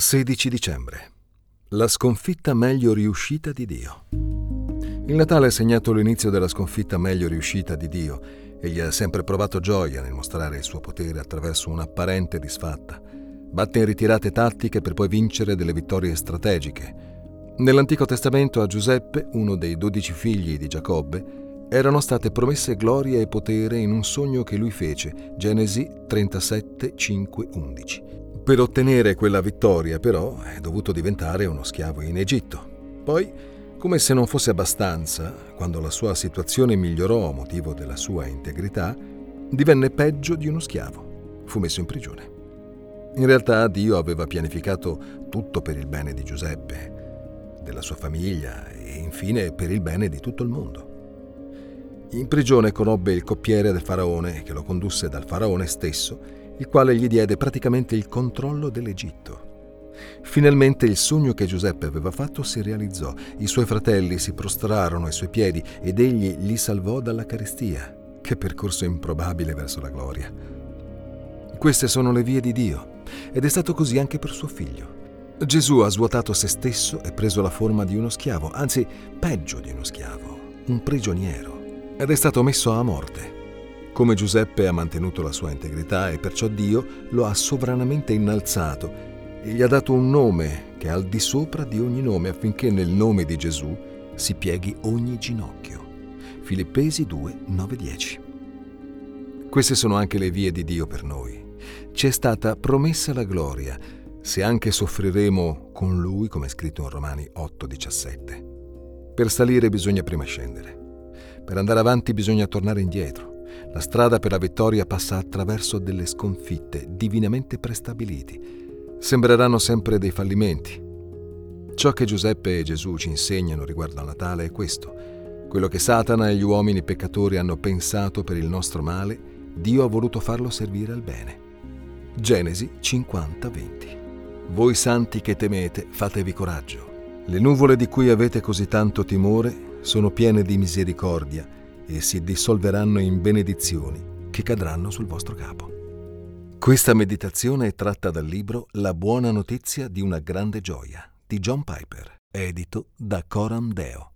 16 dicembre. La sconfitta meglio riuscita di Dio. Il Natale ha segnato l'inizio della sconfitta meglio riuscita di Dio. Egli ha sempre provato gioia nel mostrare il suo potere attraverso un'apparente disfatta. Batte in ritirate tattiche per poi vincere delle vittorie strategiche. Nell'Antico Testamento a Giuseppe, uno dei dodici figli di Giacobbe, erano state promesse gloria e potere in un sogno che lui fece, Genesi 37, 5, 11. Per ottenere quella vittoria, però, è dovuto diventare uno schiavo in Egitto. Poi, come se non fosse abbastanza, quando la sua situazione migliorò a motivo della sua integrità, divenne peggio di uno schiavo. Fu messo in prigione. In realtà Dio aveva pianificato tutto per il bene di Giuseppe della sua famiglia e infine per il bene di tutto il mondo. In prigione conobbe il coppiere del faraone che lo condusse dal faraone stesso, il quale gli diede praticamente il controllo dell'Egitto. Finalmente il sogno che Giuseppe aveva fatto si realizzò. I suoi fratelli si prostrarono ai suoi piedi ed egli li salvò dalla carestia. Che percorso improbabile verso la gloria. Queste sono le vie di Dio ed è stato così anche per suo figlio. Gesù ha svuotato se stesso e preso la forma di uno schiavo, anzi peggio di uno schiavo, un prigioniero, ed è stato messo a morte. Come Giuseppe ha mantenuto la sua integrità e perciò Dio lo ha sovranamente innalzato e gli ha dato un nome che è al di sopra di ogni nome affinché nel nome di Gesù si pieghi ogni ginocchio. Filippesi 2, 9, 10. Queste sono anche le vie di Dio per noi. Ci è stata promessa la gloria, se anche soffriremo con lui, come è scritto in Romani 8:17. Per salire bisogna prima scendere. Per andare avanti bisogna tornare indietro. La strada per la vittoria passa attraverso delle sconfitte divinamente prestabiliti. Sembreranno sempre dei fallimenti. Ciò che Giuseppe e Gesù ci insegnano riguardo al Natale è questo. Quello che Satana e gli uomini peccatori hanno pensato per il nostro male, Dio ha voluto farlo servire al bene. Genesi 50-20 voi santi che temete, fatevi coraggio. Le nuvole di cui avete così tanto timore sono piene di misericordia e si dissolveranno in benedizioni che cadranno sul vostro capo. Questa meditazione è tratta dal libro La buona notizia di una grande gioia di John Piper, edito da Coram Deo.